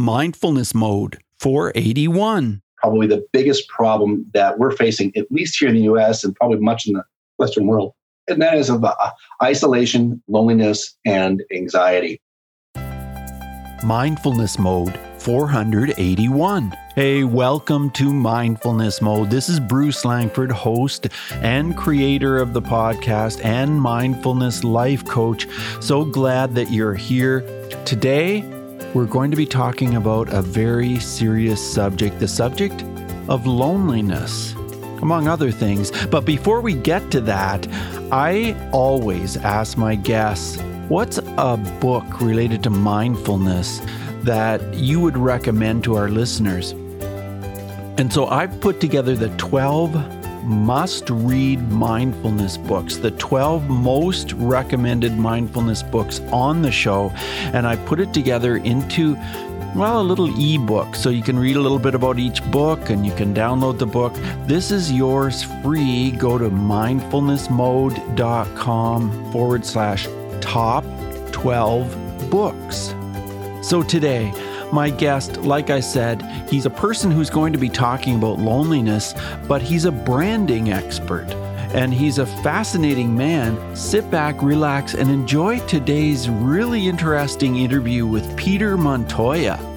Mindfulness Mode 481. Probably the biggest problem that we're facing, at least here in the US and probably much in the Western world, and that is of uh, isolation, loneliness, and anxiety. Mindfulness Mode 481. Hey, welcome to Mindfulness Mode. This is Bruce Langford, host and creator of the podcast and mindfulness life coach. So glad that you're here. Today, we're going to be talking about a very serious subject the subject of loneliness, among other things. But before we get to that, I always ask my guests what's a book related to mindfulness that you would recommend to our listeners? And so I've put together the 12 must read mindfulness books, the 12 most recommended mindfulness books on the show. And I put it together into well, a little ebook. So you can read a little bit about each book and you can download the book. This is yours free. Go to mindfulnessmode.com forward slash top 12 books. So today, my guest, like I said, he's a person who's going to be talking about loneliness, but he's a branding expert and he's a fascinating man. Sit back, relax, and enjoy today's really interesting interview with Peter Montoya.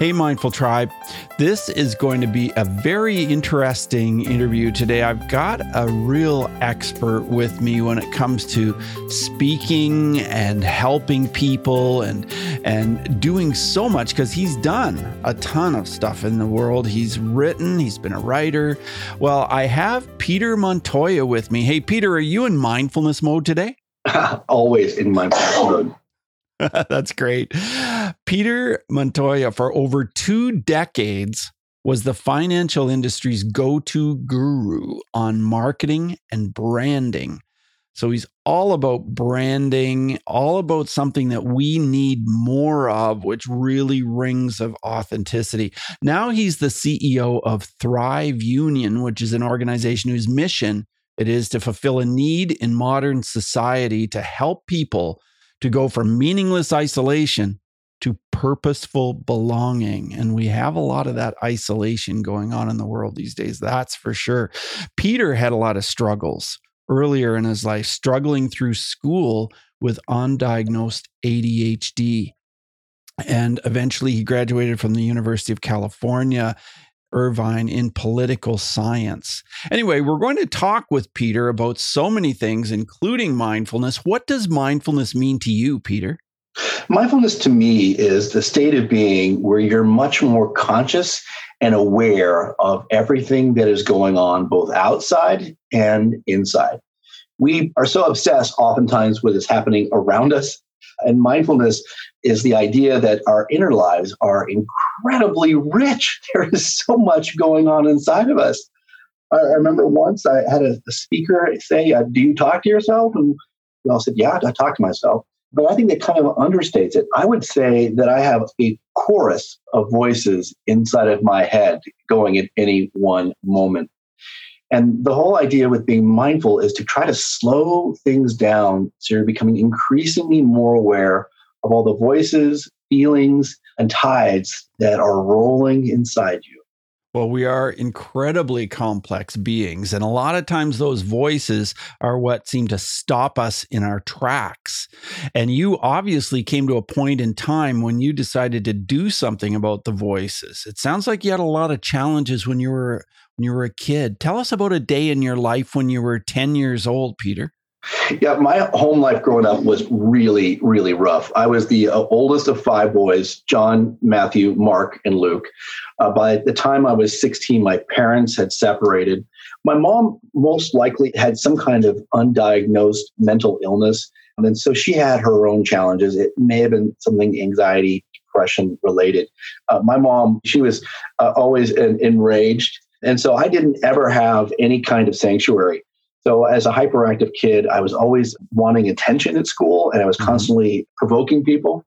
Hey, Mindful Tribe. This is going to be a very interesting interview today. I've got a real expert with me when it comes to speaking and helping people and and doing so much because he's done a ton of stuff in the world. He's written, he's been a writer. Well, I have Peter Montoya with me. Hey, Peter, are you in mindfulness mode today? Always in mindfulness mode. That's great. Peter Montoya, for over two decades, was the financial industry's go to guru on marketing and branding. So he's all about branding, all about something that we need more of, which really rings of authenticity. Now he's the CEO of Thrive Union, which is an organization whose mission it is to fulfill a need in modern society to help people to go from meaningless isolation purposeful belonging. And we have a lot of that isolation going on in the world these days, that's for sure. Peter had a lot of struggles earlier in his life, struggling through school with undiagnosed ADHD. And eventually he graduated from the University of California Irvine in political science. Anyway, we're going to talk with Peter about so many things, including mindfulness. What does mindfulness mean to you, Peter? Mindfulness to me is the state of being where you're much more conscious and aware of everything that is going on both outside and inside. We are so obsessed oftentimes with what's happening around us. And mindfulness is the idea that our inner lives are incredibly rich. There is so much going on inside of us. I, remember once I had a, speaker say, uh, Do you talk to yourself? And we all said, Yeah, I talk to myself. But I think that kind of understates it. I would say that I have a chorus of voices inside of my head going at any one moment. And the whole idea with being mindful is to try to slow things down so you're becoming increasingly more aware of all the voices, feelings, and tides that are rolling inside you. Well, we are incredibly complex beings. And a lot of times, those voices are what seem to stop us in our tracks. And you obviously came to a point in time when you decided to do something about the voices. It sounds like you had a lot of challenges when you were when you were a kid. Tell us about a day in your life when you were 10 years old, Peter. Yeah, my home life growing up was really, really rough. I was the uh, oldest of five boys John, Matthew, Mark, and Luke. Uh, by the time I was 16, my parents had separated. My mom most likely had some kind of undiagnosed mental illness. And so she had her own challenges. It may have been something anxiety, depression related. Uh, my mom, she was uh, always enraged. And so I didn't ever have any kind of sanctuary. So as a hyperactive kid, I was always wanting attention at school and I was mm-hmm. constantly provoking people,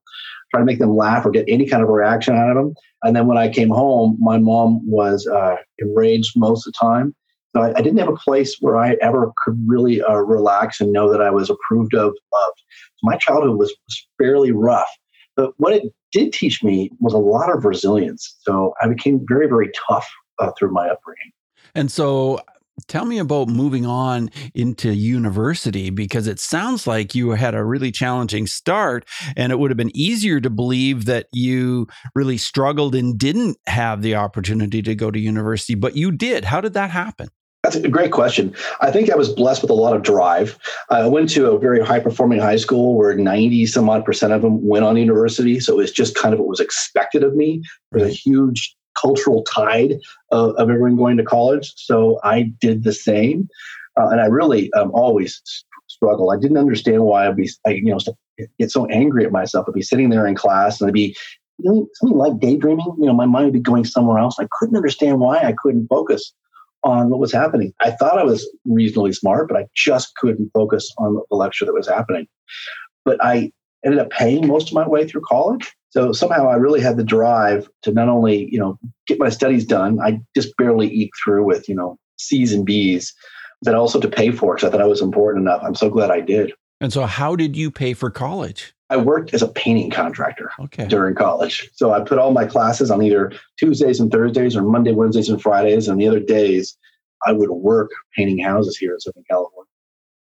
trying to make them laugh or get any kind of reaction out of them. And then when I came home, my mom was uh, enraged most of the time. So I, I, didn't have a place where I ever could really uh, relax and know that I was approved of, loved. So my childhood was, was fairly rough. But what it did teach me was a lot of resilience. So I became very, very tough uh, through my upbringing. And so Tell me about moving on into university because it sounds like you had a really challenging start, and it would have been easier to believe that you really struggled and didn't have the opportunity to go to university, but you did. How did that happen? That's a great question. I think I was blessed with a lot of drive. I went to a very high performing high school where 90 some odd percent of them went on university. So it was just kind of what was expected of me. There's a huge cultural tide of, of everyone going to college. So I did the same. Uh, and I really um, always struggle. I didn't understand why I'd be, I, you know, get so angry at myself. I'd be sitting there in class and I'd be you know, something like daydreaming. You know, my mind would be going somewhere else. I couldn't understand why I couldn't focus on what was happening. I thought I was reasonably smart, but I just couldn't focus on the lecture that was happening. But I ended up paying most of my way through college. So somehow I really had the drive to not only, you know, get my studies done, I just barely eke through with, you know, C's and B's, but also to pay for it because I thought I was important enough. I'm so glad I did. And so how did you pay for college? I worked as a painting contractor okay. during college. So I put all my classes on either Tuesdays and Thursdays or Monday, Wednesdays, and Fridays. And the other days I would work painting houses here in Southern California.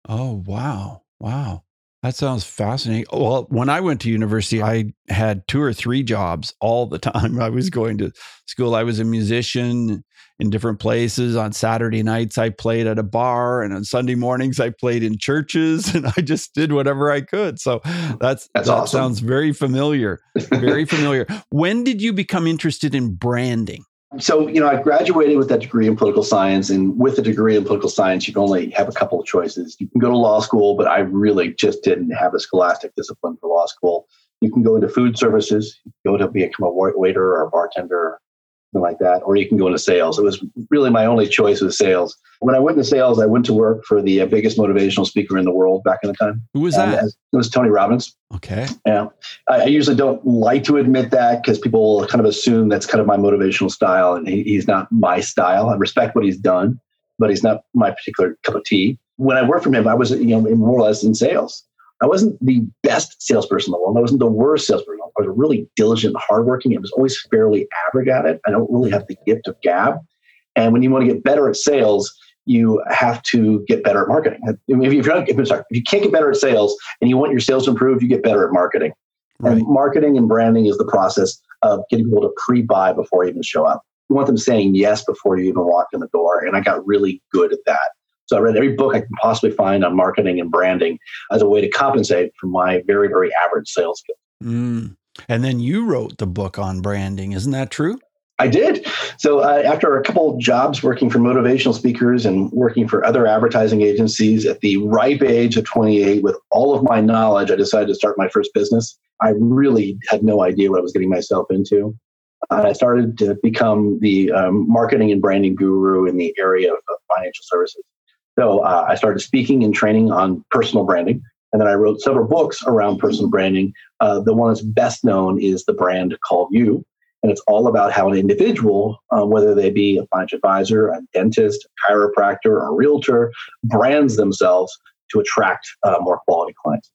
Oh, wow. Wow. That sounds fascinating. Well, when I went to university, I had two or three jobs all the time. I was going to school. I was a musician in different places. On Saturday nights, I played at a bar, and on Sunday mornings, I played in churches, and I just did whatever I could. So that's, that's that awesome. sounds very familiar. Very familiar. when did you become interested in branding? So you know i graduated with that degree in political science and with a degree in political science you can only have a couple of choices. You can go to law school but i really just didn't have the scholastic discipline for law school. You can go into food services. Go to become a waiter or a bartender like that, or you can go into sales. It was really my only choice was sales. When I went into sales, I went to work for the uh, biggest motivational speaker in the world back in the time. Who was that? it was Tony Robbins. Okay. Yeah. I, I usually don't like to admit that because people kind of assume that's kind of my motivational style, and he, he's not my style. I respect what he's done, but he's not my particular cup of tea. When I worked for him, I was you know more or less in sales. I wasn't the best salesperson in the world. I wasn't the worst salesperson. I was really diligent, hardworking. I was always fairly average at it. I don't really have the gift of gab. And when you want to get better at sales, you have to get better at marketing. If, you're not, if, sorry, if you can't get better at sales and you want your sales to improve, you get better at marketing. Right. And marketing and branding is the process of getting people to pre-buy before you even show up. You want them saying yes before you even walk in the door. And I got really good at that. So I read every book I can possibly find on marketing and branding as a way to compensate for my very, very average sales skills. Mm. And then you wrote the book on branding, isn't that true? I did. So uh, after a couple jobs working for motivational speakers and working for other advertising agencies at the ripe age of 28, with all of my knowledge, I decided to start my first business. I really had no idea what I was getting myself into. Uh, I started to become the um, marketing and branding guru in the area of, of financial services. So uh, I started speaking and training on personal branding. And then I wrote several books around personal branding. Uh, the one that's best known is The Brand Called You. And it's all about how an individual, uh, whether they be a financial advisor, a dentist, a chiropractor, a realtor, brands themselves to attract uh, more quality clients.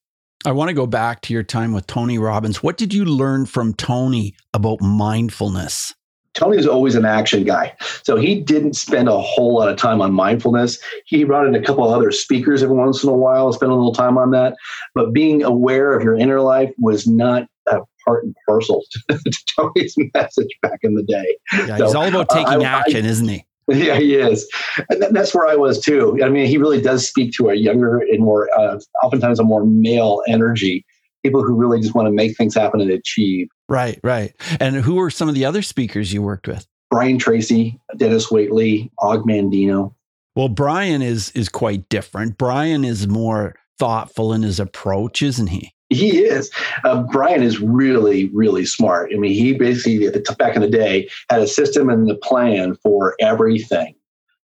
I want to go back to your time with Tony Robbins. What did you learn from Tony about mindfulness? Tony's always an action guy. So he didn't spend a whole lot of time on mindfulness. He brought in a couple of other speakers every once in a while, spent a little time on that. But being aware of your inner life was not a part and parcel to Tony's message back in the day. Yeah, so, he's all about taking uh, action, I, isn't he? Yeah, he is. And that's where I was too. I mean, he really does speak to a younger and more, uh, oftentimes a more male energy people who really just want to make things happen and achieve. Right, right. And who were some of the other speakers you worked with? Brian Tracy, Dennis Waitley, Og Mandino. Well, Brian is is quite different. Brian is more thoughtful in his approach, isn't he? He is. Uh, Brian is really, really smart. I mean, he basically, at the, back in the day, had a system and a plan for everything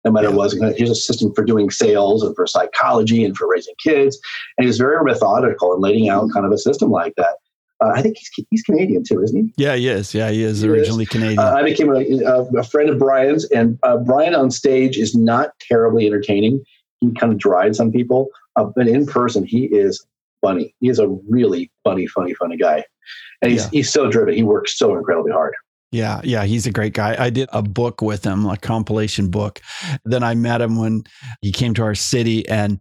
no matter yeah. what. Here's a system for doing sales and for psychology and for raising kids. And he's very methodical in laying out kind of a system like that. Uh, I think he's, he's Canadian too, isn't he? Yeah, he is. Yeah, he is he originally is. Canadian. Uh, I became a, a, friend of Brian's, and uh, Brian on stage is not terribly entertaining. He kind of drives on people, uh, but in person, he is funny. He is a really funny, funny, funny guy, and he's yeah. he's so driven. He works so incredibly hard. Yeah, yeah, he's a great guy. I did a book with him, a compilation book. Then I met him when he came to our city, and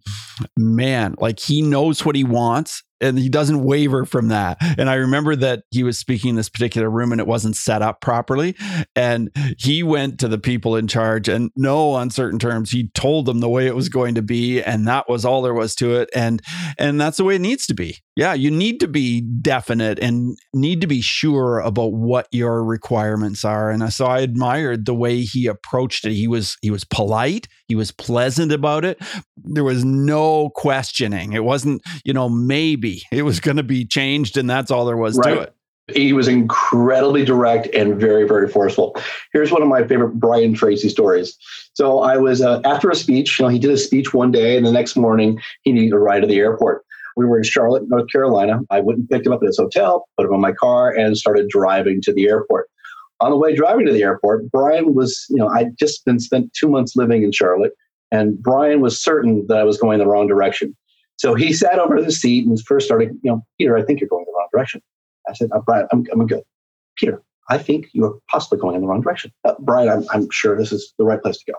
man, like he knows what he wants and he doesn't waver from that. And I remember that he was speaking in this particular room and it wasn't set up properly. And he went to the people in charge and no uncertain terms. He told them the way it was going to be. And that was all there was to it. And and that's the way it needs to be. Yeah, you need to be definite and need to be sure about what your requirements are. And so I admired the way he approached it. He was he was polite, he was pleasant about it. There was no questioning. It wasn't, you know, maybe it was going to be changed, and that's all there was right. to it. He was incredibly direct and very, very forceful. Here's one of my favorite Brian Tracy stories. So I was uh, after a speech. You know, he did a speech one day, and the next morning he needed a ride to the airport. We were in Charlotte, North Carolina. I went and picked him up at his hotel, put him in my car, and started driving to the airport. On the way driving to the airport, Brian was, you know, I'd just been spent two months living in Charlotte, and Brian was certain that I was going the wrong direction. So he sat over the seat and first started, you know, Peter, I think you're going the wrong direction. I said, uh, Brian, I'm, I'm good. Peter, I think you're possibly going in the wrong direction. Uh, Brian, I'm, I'm sure this is the right place to go.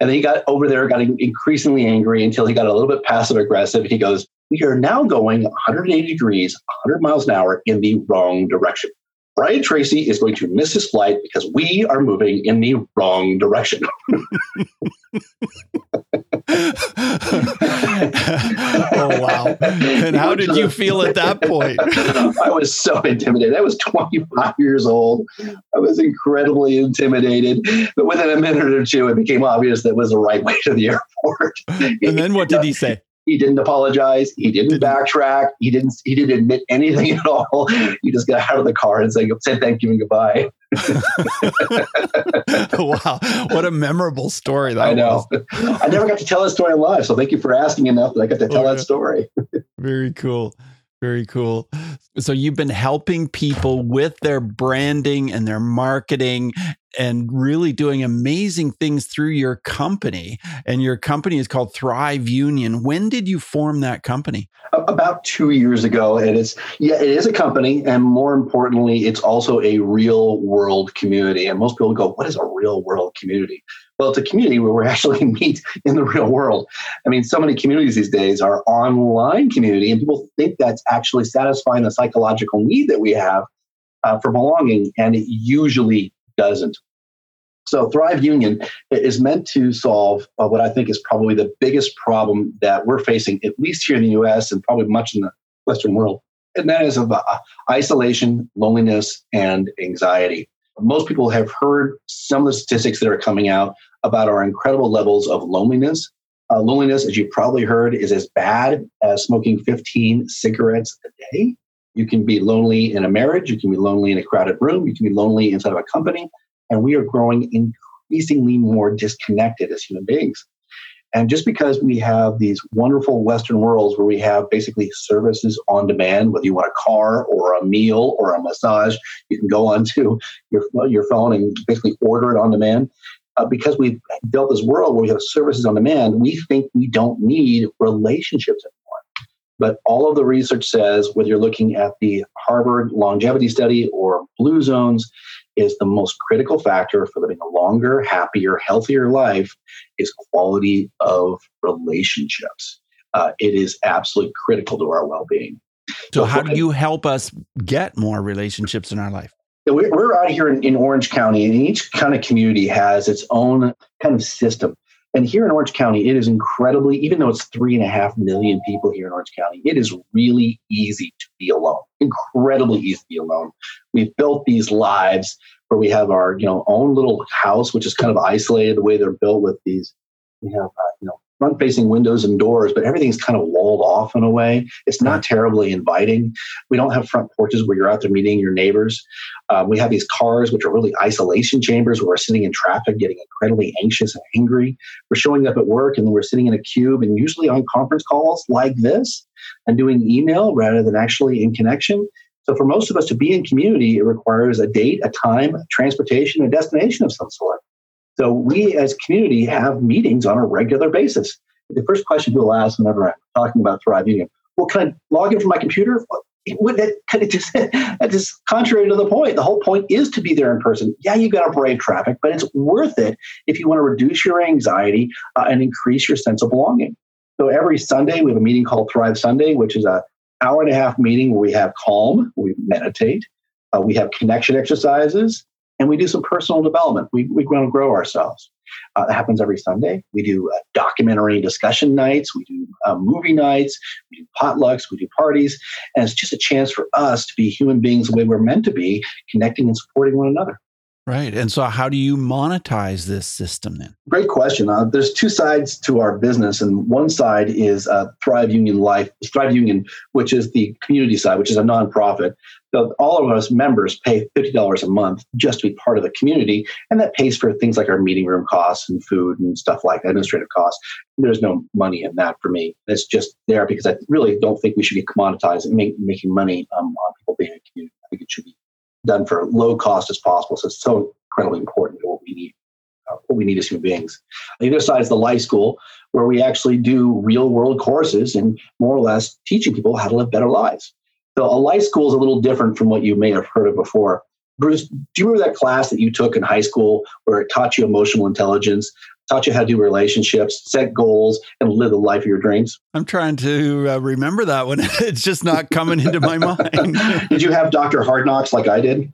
And then he got over there, got increasingly angry until he got a little bit passive aggressive. He goes, We are now going 180 degrees, 100 miles an hour in the wrong direction. Brian Tracy is going to miss his flight because we are moving in the wrong direction. oh wow! And how did you feel at that point? I was so intimidated. I was 25 years old. I was incredibly intimidated. But within a minute or two, it became obvious that was the right way to the airport. And then what did he say? He didn't apologize. He didn't, backtrack. He didn't. He didn't admit anything at all. He just got out of the car and said, said thank you and goodbye. wow, what a memorable story that I know. Was. I never got to tell that story live, so thank you for asking enough that I got to tell oh, that story. Very cool. Very cool. So you've been helping people with their branding and their marketing and really doing amazing things through your company. And your company is called Thrive Union. When did you form that company? About two years ago. It's, yeah, it is a company. And more importantly, it's also a real world community. And most people go, what is a real world community? Well, it's a community where we actually meet in the real world. I mean, so many communities these days are online community, and people think that's actually satisfying the psychological need that we have uh, for belonging, and it usually doesn't. So, Thrive Union is meant to solve uh, what I think is probably the biggest problem that we're facing, at least here in the US and probably much in the Western world, and that is of uh, isolation, loneliness, and anxiety. Most people have heard some of the statistics that are coming out about our incredible levels of loneliness. Uh, loneliness, as you've probably heard, is as bad as smoking 15 cigarettes a day. You can be lonely in a marriage, you can be lonely in a crowded room, you can be lonely inside of a company, and we are growing increasingly more disconnected as human beings. And just because we have these wonderful Western worlds where we have basically services on demand, whether you want a car or a meal or a massage, you can go onto your, your phone and basically order it on demand uh, because we've built this world where we have services on demand, we think we don't need relationships anymore. But all of the research says, whether you're looking at the Harvard longevity study or Blue Zones, is the most critical factor for living a longer, happier, healthier life is quality of relationships. Uh, it is absolutely critical to our well-being. So, so how do you help us get more relationships in our life? We're out here in, in Orange County, and each kind of community has its own kind of system. And here in Orange County, it is incredibly, even though it's three and a half million people here in Orange County, it is really easy to be alone. Incredibly easy to be alone. We've built these lives where we have our, you know, own little house, which is kind of isolated the way they're built with these. We have, uh, you know, front facing windows and doors, but everything's kind of walled off in a way. It's not terribly inviting. We don't have front porches where you're out there meeting your neighbors. Uh, we have these cars, which are really isolation chambers where we're sitting in traffic, getting incredibly anxious and angry. We're showing up at work and then we're sitting in a cube and usually on conference calls like this and doing email rather than actually in connection. So for most of us to be in community, it requires a date, a time, transportation, a destination of some sort. So we as community have meetings on a regular basis. The first question people ask whenever I'm talking about Thrive Union, well, can I log in from my computer? That kind of just contrary to the point. The whole point is to be there in person. Yeah, you got to brave traffic, but it's worth it if you want to reduce your anxiety uh, and increase your sense of belonging. So every Sunday we have a meeting called Thrive Sunday, which is a hour and a half meeting where we have calm, we meditate, uh, we have connection exercises, and we do some personal development. We, we want to grow ourselves. Uh, that happens every Sunday. We do uh, documentary discussion nights. We do uh, movie nights. We do potlucks. We do parties. And it's just a chance for us to be human beings the way we're meant to be, connecting and supporting one another. Right. And so, how do you monetize this system then? Great question. Uh, there's two sides to our business, and one side is uh, Thrive Union Life, Thrive Union, which is the community side, which is a nonprofit. So all of us members pay fifty dollars a month just to be part of the community, and that pays for things like our meeting room costs and food and stuff like administrative costs. There's no money in that for me. It's just there because I really don't think we should be commoditizing, make, making money um, on people being a community. I think it should be done for low cost as possible. So it's so incredibly important to what we need, uh, what we need as human beings. The other side is the life school, where we actually do real world courses and more or less teaching people how to live better lives. So a life school is a little different from what you may have heard of before. Bruce, do you remember that class that you took in high school where it taught you emotional intelligence, taught you how to do relationships, set goals, and live the life of your dreams? I'm trying to uh, remember that one. it's just not coming into my mind. did you have Dr. Hard Knocks like I did?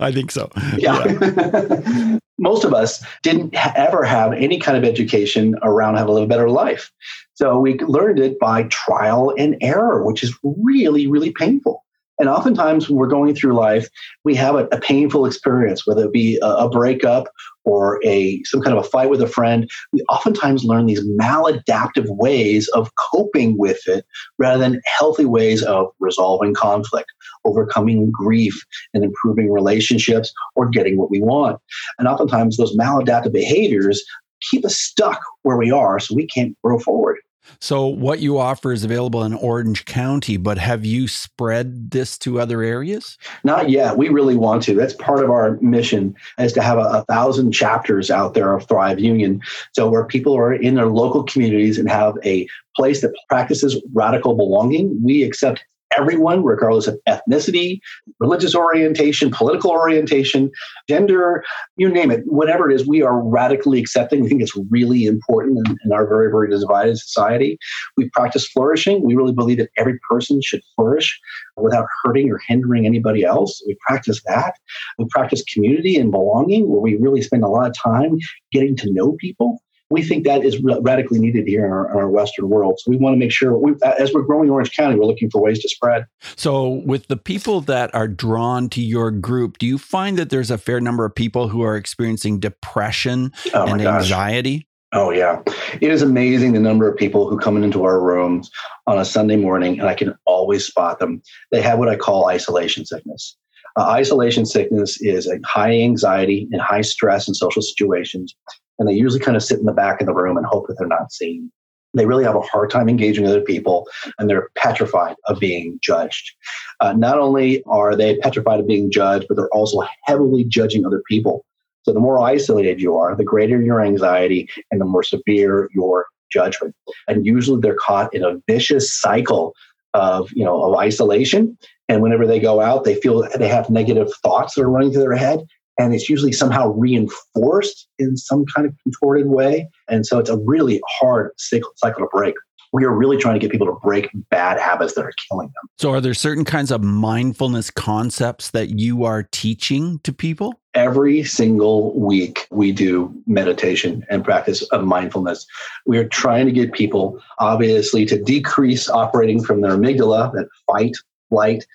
I think so. Yeah. yeah. Most of us didn't ever have any kind of education around how to live a better life. So we learned it by trial and error, which is really, really painful. And oftentimes, when we're going through life, we have a, a painful experience, whether it be a, a, breakup or a some kind of a fight with a friend. We oftentimes learn these maladaptive ways of coping with it, rather than healthy ways of resolving conflict, overcoming grief, and improving relationships, or getting what we want. And oftentimes, those maladaptive behaviors keep us stuck where we are, so we can't grow forward. So, what you offer is available in Orange County, but have you spread this to other areas? Not yet. We really want to. That's part of our mission is to have a, a thousand chapters out there of Thrive Union. So, where people are in their local communities and have a place that practices radical belonging, we accept everyone, regardless of ethnicity, religious orientation, political orientation, gender, you name it, whatever it is, we are radically accepting. We think it's really important in, in our very, very divided society. We practice flourishing. We really believe that every person should flourish without hurting or hindering anybody else. We practice that. We practice community and belonging, where we really spend a lot of time getting to know people we think that is radically needed here in our, in our, Western world. So we want to make sure, we, as we're growing Orange County, we're looking for ways to spread. So, with the people that are drawn to your group, do you find that there's a fair number of people who are experiencing depression oh and anxiety? Oh, yeah. It is amazing the number of people who come into our rooms on a Sunday morning, and I can always spot them. They have what I call isolation sickness. Uh, isolation sickness is a high anxiety and high stress in social situations and they usually kind of sit in the back of the room and hope that they're not seen. They really have a hard time engaging other people, and they're petrified of being judged. Uh, not only are they petrified of being judged, but they're also heavily judging other people. So the more isolated you are, the greater your anxiety and the more severe your judgment. And usually they're caught in a vicious cycle of, you know, of isolation. And whenever they go out, they feel they have negative thoughts that are running through their head and it's usually somehow reinforced in some kind of contorted way. And so it's a really hard cycle, cycle to break. We are really trying to get people to break bad habits that are killing them. So, are there certain kinds of mindfulness concepts that you are teaching to people? Every single week, we do meditation and practice of mindfulness. We are trying to get people, obviously, to decrease operating from their amygdala, that fight, flight,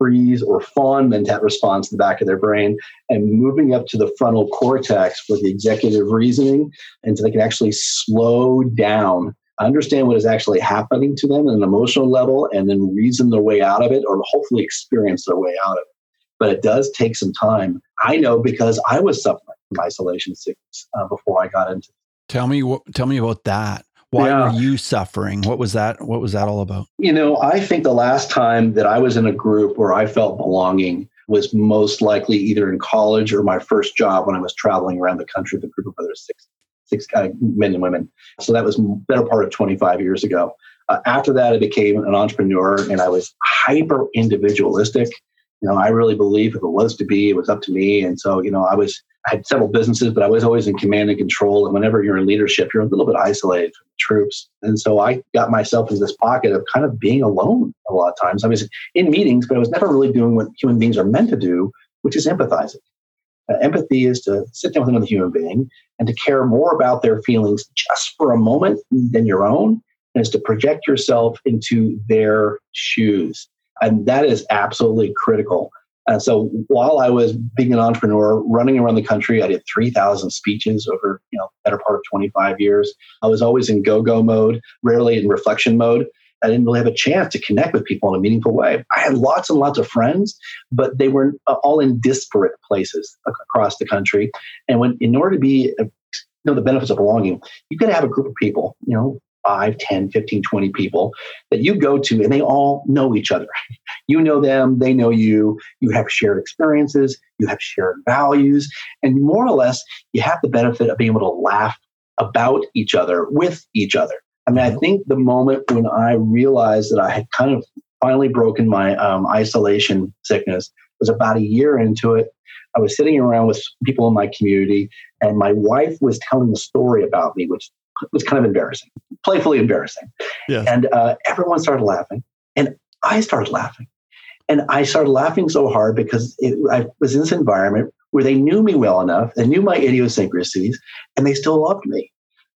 freeze or fawn mentat response in the back of their brain and moving up to the frontal cortex for the executive reasoning and so they can actually slow down understand what is actually happening to them at an emotional level and then reason their way out of it or hopefully experience their way out of it but it does take some time i know because i was suffering from isolation sickness uh, before i got into it. tell me tell me about that Why yeah. were you suffering? What was that? What was that all about? You know, I think the last time that I was in a group where I felt belonging was most likely either in college or my first job when I was traveling around the country with a group of other six six uh, men and women. So that was better part of 25 years ago. Uh, after that, I became an entrepreneur and I was hyper individualistic. You know, I really believe if it was to be, it was up to me. And so, you know, I was, I had several businesses, but I was always in command and control. And whenever you're in leadership, you're a little bit isolated from troops. And so I got myself in this pocket of kind of being alone a lot of times. I was in meetings, but I was never really doing what human beings are meant to do, which is empathizing. Uh, empathy is to sit down with another human being and to care more about their feelings just for a moment than your own, and is to project yourself into their shoes. And that is absolutely critical. And so while I was being an entrepreneur, running around the country, I did 3,000 speeches over, you know, better part of 25 years. I was always in go-go mode, rarely in reflection mode. I didn't really have a chance to connect with people in a meaningful way. I had lots and lots of friends, but they were uh, all in disparate places across the country. And when, in order to be, uh, you know, the benefits of belonging, you've got to have a group of people, you know, 5, 10, 15, 20 people that you go to and they all know each other. You know them, they know you, you have shared experiences, you have shared values, and more or less, you have the benefit of being able to laugh about each other with each other. I mean, I think the moment when I realized that I had kind of finally broken my um, isolation sickness was about a year into it. I was sitting around with people in my community, and my wife was telling a story about me, which was kind of embarrassing, playfully embarrassing. Yes. And uh, everyone started laughing, and I started laughing. And I started laughing so hard because it, I was in this environment where they knew me well enough, they knew my idiosyncrasies, and they still loved me.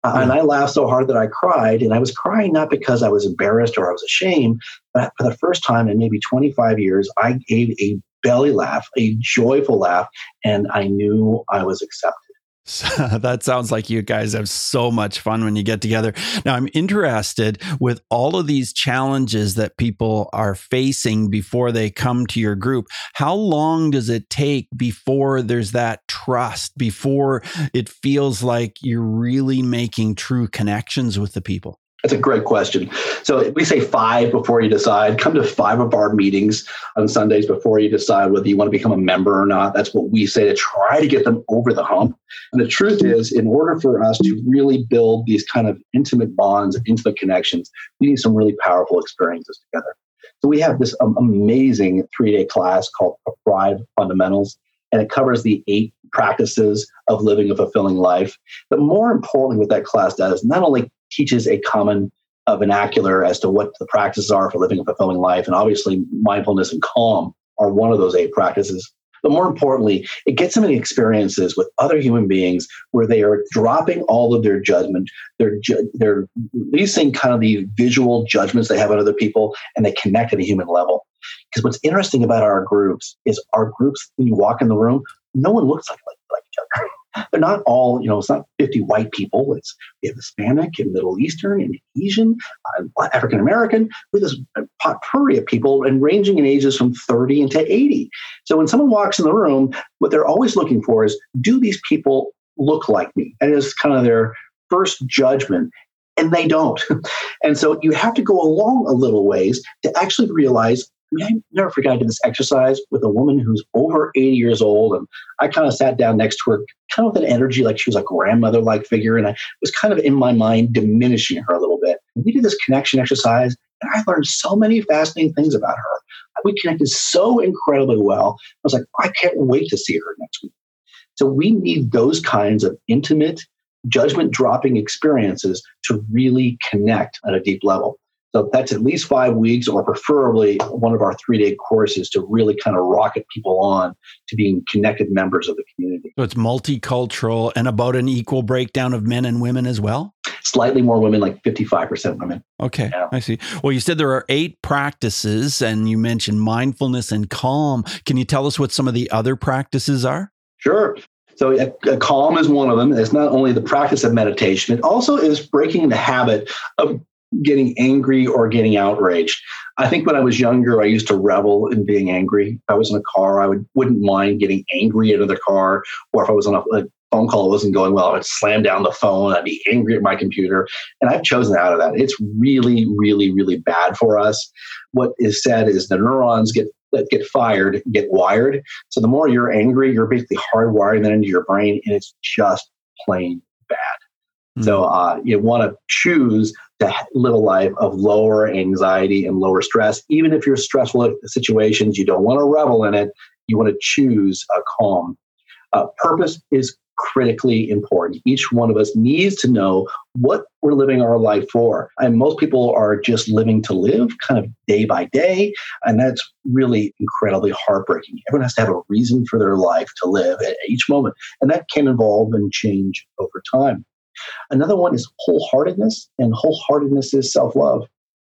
Uh, and I laughed so hard that I cried. And I was crying not because I was embarrassed or I was ashamed, but for the first time in maybe 25 years, I gave a belly laugh, a joyful laugh, and I knew I was accepted. that sounds like you guys have so much fun when you get together. Now, I'm interested with all of these challenges that people are facing before they come to your group. How long does it take before there's that trust, before it feels like you're really making true connections with the people? That's a great question. So we say five before you decide. Come to five of our meetings on Sundays before you decide whether you want to become a member or not. That's what we say to try to get them over the hump. And the truth is, in order for us to really build these kind of intimate bonds, intimate connections, we need some really powerful experiences together. So we have this um, amazing three-day class called Thrive Fundamentals, and it covers the eight practices of living a fulfilling life. But more importantly, what that class does, not only teaches a common uh, vernacular as to what the practices are for living a fulfilling life. And obviously, mindfulness and calm are one of those eight practices. But more importantly, it gets them in experiences with other human beings where they are dropping all of their judgment. They're, ju- they're releasing kind of the visual judgments they have on other people and they connect at a human level. Because what's interesting about our groups is our groups, when you walk in the room, no one looks like, like, like each other. They're not all, you know, it's not 50 white people. It's we have Hispanic and Middle Eastern and Asian, uh, African American, with this potpourri of people and ranging in ages from 30 into 80. So when someone walks in the room, what they're always looking for is do these people look like me? And it's kind of their first judgment and they don't. and so you have to go along a little ways to actually realize I never forgot I did this exercise with a woman who's over 80 years old. And I kind of sat down next to her, kind of with an energy like she was a grandmother like figure. And I was kind of in my mind diminishing her a little bit. We did this connection exercise, and I learned so many fascinating things about her. We connected so incredibly well. I was like, oh, I can't wait to see her next week. So we need those kinds of intimate, judgment dropping experiences to really connect at a deep level. So that's at least five weeks, or preferably one of our three day courses to really kind of rocket people on to being connected members of the community. So it's multicultural and about an equal breakdown of men and women as well? Slightly more women, like 55% women. Okay, yeah. I see. Well, you said there are eight practices, and you mentioned mindfulness and calm. Can you tell us what some of the other practices are? Sure. So, a, a calm is one of them. It's not only the practice of meditation, it also is breaking the habit of getting angry or getting outraged. I think when I was younger, I used to revel in being angry. If I was in a car, I would wouldn't mind getting angry at another car, or if I was on a, a phone call it wasn't going well, I would slam down the phone. I'd be angry at my computer. And I've chosen out of that. It's really, really, really bad for us. What is said is the neurons get that get fired get wired. So the more you're angry, you're basically hardwiring that into your brain, and it's just plain. Mm-hmm. So uh, you want to choose to live a life of lower anxiety and lower stress. Even if you're stressful situations, you don't want to revel in it. You want to choose a calm. Uh, purpose is critically important. Each one of us needs to know what we're living our life for. And most people are just living to live kind of day by day. And that's really incredibly heartbreaking. Everyone has to have a reason for their life to live at each moment. And that can evolve and change over time. Another one is wholeheartedness, and wholeheartedness is self love.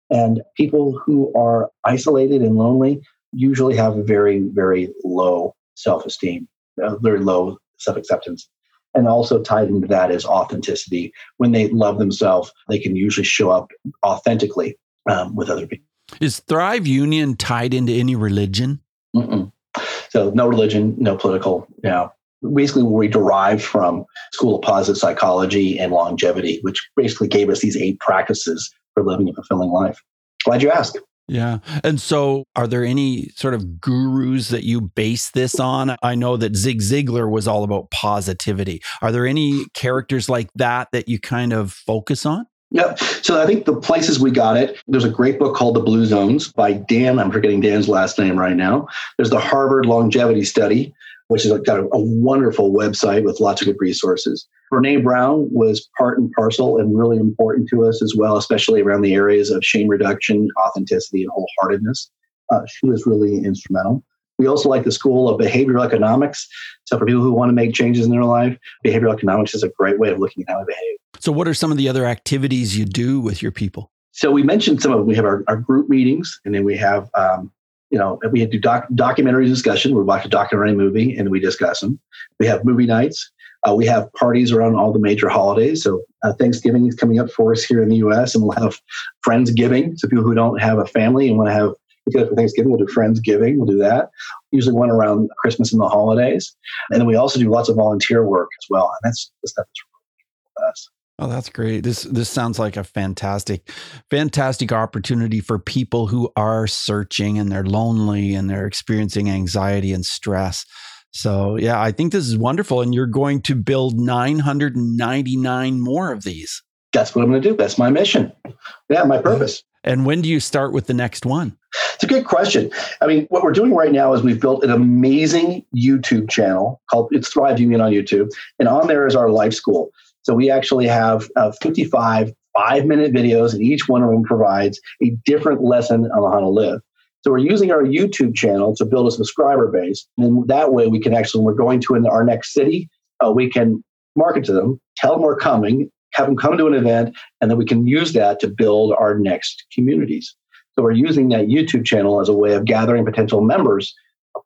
And people who are isolated and lonely usually have a very, very low self esteem, very low self acceptance. And also tied into that is authenticity. When they love themselves, they can usually show up authentically um, with other people. Is Thrive Union tied into any religion? Mm-mm. So no religion, no political, you know, basically where we derived from School of Positive Psychology and Longevity, which basically gave us these eight practices for living a fulfilling life. Glad you asked. Yeah. And so, are there any sort of gurus that you base this on? I know that Zig Ziglar was all about positivity. Are there any characters like that that you kind of focus on? Yep. So I think the places we got it, there's a great book called The Blue Zones by Dan. I'm forgetting Dan's last name right now. There's the Harvard Longevity Study, which has got a, a wonderful website with lots of good resources. Brene Brown was part and parcel and really important to us as well, especially around the areas of shame reduction, authenticity, and wholeheartedness. Uh, she was really instrumental. We also like the school of behavioral economics. So, for people who want to make changes in their life, behavioral economics is a great way of looking at how we behave. So, what are some of the other activities you do with your people? So, we mentioned some of them. We have our, our group meetings, and then we have um, you know, we do doc- documentary discussion. We watch a documentary movie and we discuss them. We have movie nights. Uh, we have parties around all the major holidays. So uh, Thanksgiving is coming up for us here in the U.S. and we'll have Friendsgiving. So people who don't have a family and want to have because for Thanksgiving, we'll do Friendsgiving. We'll do that. Usually one around Christmas and the holidays. And then we also do lots of volunteer work as well. And that's the stuff that's really us. Oh, that's great. This this sounds like a fantastic, fantastic opportunity for people who are searching and they're lonely and they're experiencing anxiety and stress. So yeah, I think this is wonderful. And you're going to build 999 more of these. That's what I'm going to do. That's my mission. Yeah, my purpose. And when do you start with the next one? It's a good question. I mean, what we're doing right now is we've built an amazing YouTube channel called It's Thrive Union on YouTube. And on there is our life school. So we actually have uh, 55 five minute videos, and each one of them provides a different lesson on how to live. So we're using our YouTube channel to build a subscriber base. And that way we can actually, when we're going to our next city, uh, we can market to them, tell them we're coming, have them come to an event, and then we can use that to build our next communities. So we're using that YouTube channel as a way of gathering potential members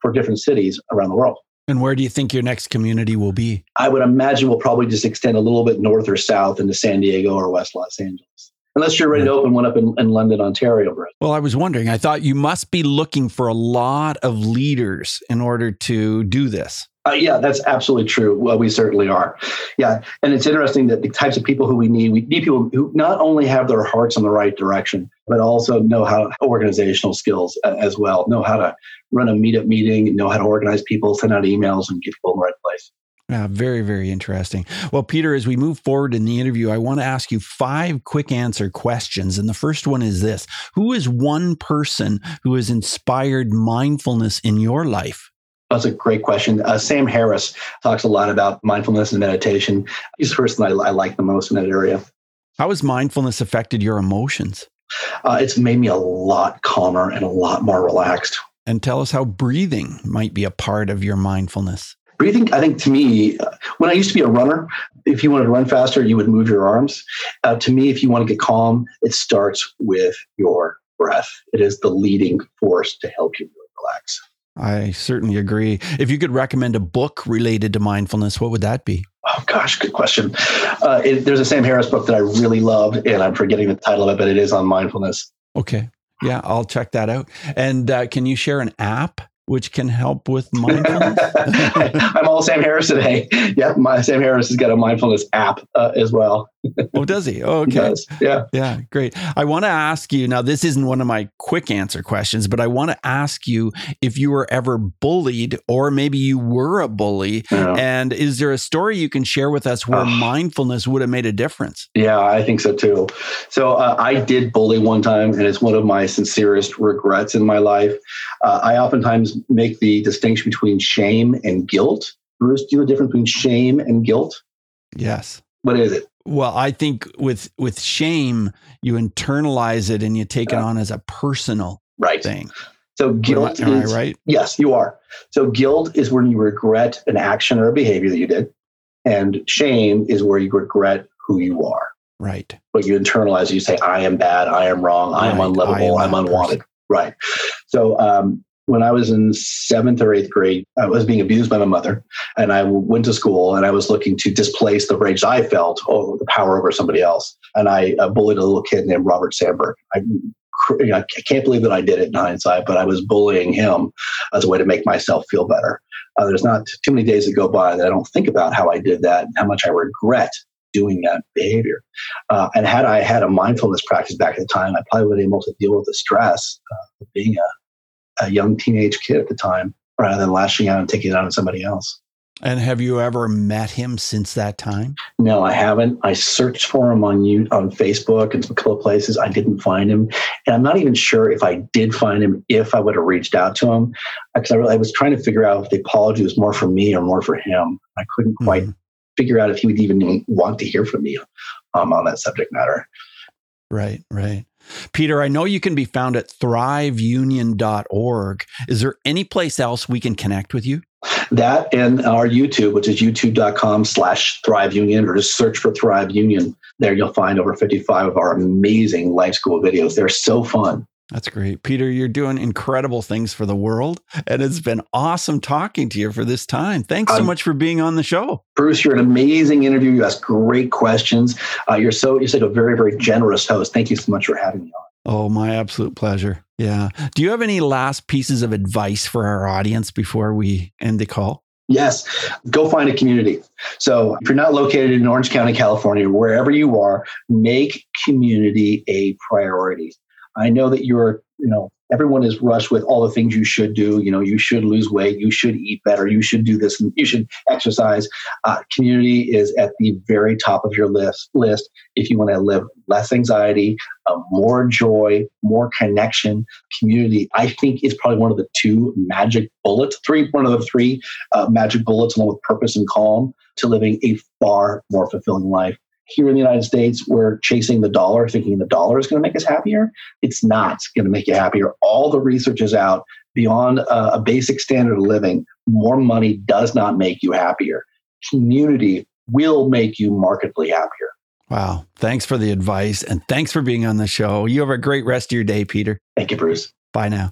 for different cities around the world. And where do you think your next community will be? I would imagine we'll probably just extend a little bit north or south into San Diego or West Los Angeles. Unless you're ready to open one up in, in London, Ontario, Brett. Well, I was wondering. I thought you must be looking for a lot of leaders in order to do this. Uh, yeah, that's absolutely true. Well, we certainly are. Yeah, and it's interesting that the types of people who we need, we need people who not only have their hearts in the right direction, but also know how organizational skills as well, know how to run a meetup meeting, know how to organize people, send out emails, and get people in the right place. Yeah, very, very interesting. Well, Peter, as we move forward in the interview, I want to ask you five quick answer questions. And the first one is this Who is one person who has inspired mindfulness in your life? That's a great question. Uh, Sam Harris talks a lot about mindfulness and meditation. He's the person I, I like the most in that area. How has mindfulness affected your emotions? Uh, it's made me a lot calmer and a lot more relaxed. And tell us how breathing might be a part of your mindfulness. Breathing, I think to me, uh, when I used to be a runner, if you wanted to run faster, you would move your arms. Uh, to me, if you want to get calm, it starts with your breath. It is the leading force to help you relax. I certainly agree. If you could recommend a book related to mindfulness, what would that be? Oh gosh, good question. Uh, it, there's a Sam Harris book that I really loved, and I'm forgetting the title of it, but it is on mindfulness. Okay, yeah, I'll check that out. And uh, can you share an app which can help with mindfulness. I'm all Sam Harris today. Yep, my Sam Harris has got a mindfulness app uh, as well. oh, does he? Oh, okay. He does. Yeah. Yeah, great. I want to ask you now, this isn't one of my quick answer questions, but I want to ask you if you were ever bullied or maybe you were a bully. Yeah. And is there a story you can share with us where mindfulness would have made a difference? Yeah, I think so too. So uh, I did bully one time, and it's one of my sincerest regrets in my life. Uh, I oftentimes make the distinction between shame and guilt. Bruce, do you know the difference between shame and guilt? Yes. What is it? Well, I think with with shame, you internalize it and you take yeah. it on as a personal right. thing. So guilt am I, am is I right. Yes, you are. So guilt is when you regret an action or a behavior that you did, and shame is where you regret who you are. Right. But you internalize. You say, "I am bad. I am wrong. I am unlovable. I am I'm unwanted." Person. Right. So um, when I was in seventh or eighth grade, I was being abused by my mother, and I went to school and I was looking to displace the rage I felt, oh, the power over somebody else. And I uh, bullied a little kid named Robert Sandberg. I, I can't believe that I did it in hindsight, but I was bullying him as a way to make myself feel better. Uh, there's not too many days that go by that I don't think about how I did that and how much I regret doing that behavior. Uh, and had I had a mindfulness practice back at the time, I probably would have been able to deal with the stress uh, of being a a young teenage kid at the time rather than lashing out and taking it out on somebody else. And have you ever met him since that time? No, I haven't. I searched for him on you on Facebook and some couple of places. I didn't find him, and I'm not even sure if I did find him if I would have reached out to him because I, really, I was trying to figure out if the apology was more for me or more for him. I couldn't quite mm-hmm. figure out if he would even want to hear from me um, on that subject matter. Right, right. Peter, I know you can be found at thriveunion.org. Is there any place else we can connect with you? That and our YouTube, which is youtube.com slash Thrive Union, or just search for Thrive Union. There you'll find over 55 of our amazing life school videos. They're so fun. That's great. Peter, you're doing incredible things for the world. And it's been awesome talking to you for this time. Thanks so um, much for being on the show. Bruce, you're an amazing interview. You ask great questions. Uh, you're so you're such a very, very generous host. Thank you so much for having me on. Oh, my absolute pleasure. Yeah. Do you have any last pieces of advice for our audience before we end the call? Yes, go find a community. So if you're not located in Orange County, California, wherever you are, make community a priority. I know that you're, you know, everyone is rushed with all the things you should do. You know, you should lose weight, you should eat better, you should do this, and you should exercise. Uh, community is at the very top of your list. List if you want to live less anxiety, uh, more joy, more connection. Community, I think, is probably one of the two magic bullets. Three, one of the three uh, magic bullets, along with purpose and calm, to living a far more fulfilling life here in the United States, we're chasing the dollar, thinking the dollar is going to make us happier. It's not going to make you happier. All the research is out beyond a, a basic standard of living. More money does not make you happier. Community will make you markedly happier. Wow. Thanks for the advice and thanks for being on the show. You have a great rest of your day, Peter. Thank you, Bruce. Bye now.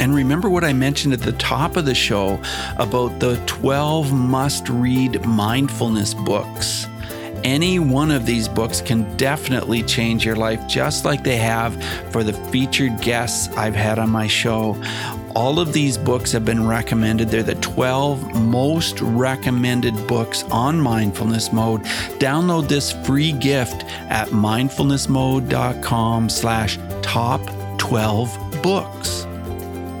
And remember what I mentioned at the top of the show about the 12 must read mindfulness books. Any one of these books can definitely change your life, just like they have for the featured guests I've had on my show. All of these books have been recommended. They're the 12 most recommended books on mindfulness mode. Download this free gift at mindfulnessmode.com slash top 12 books.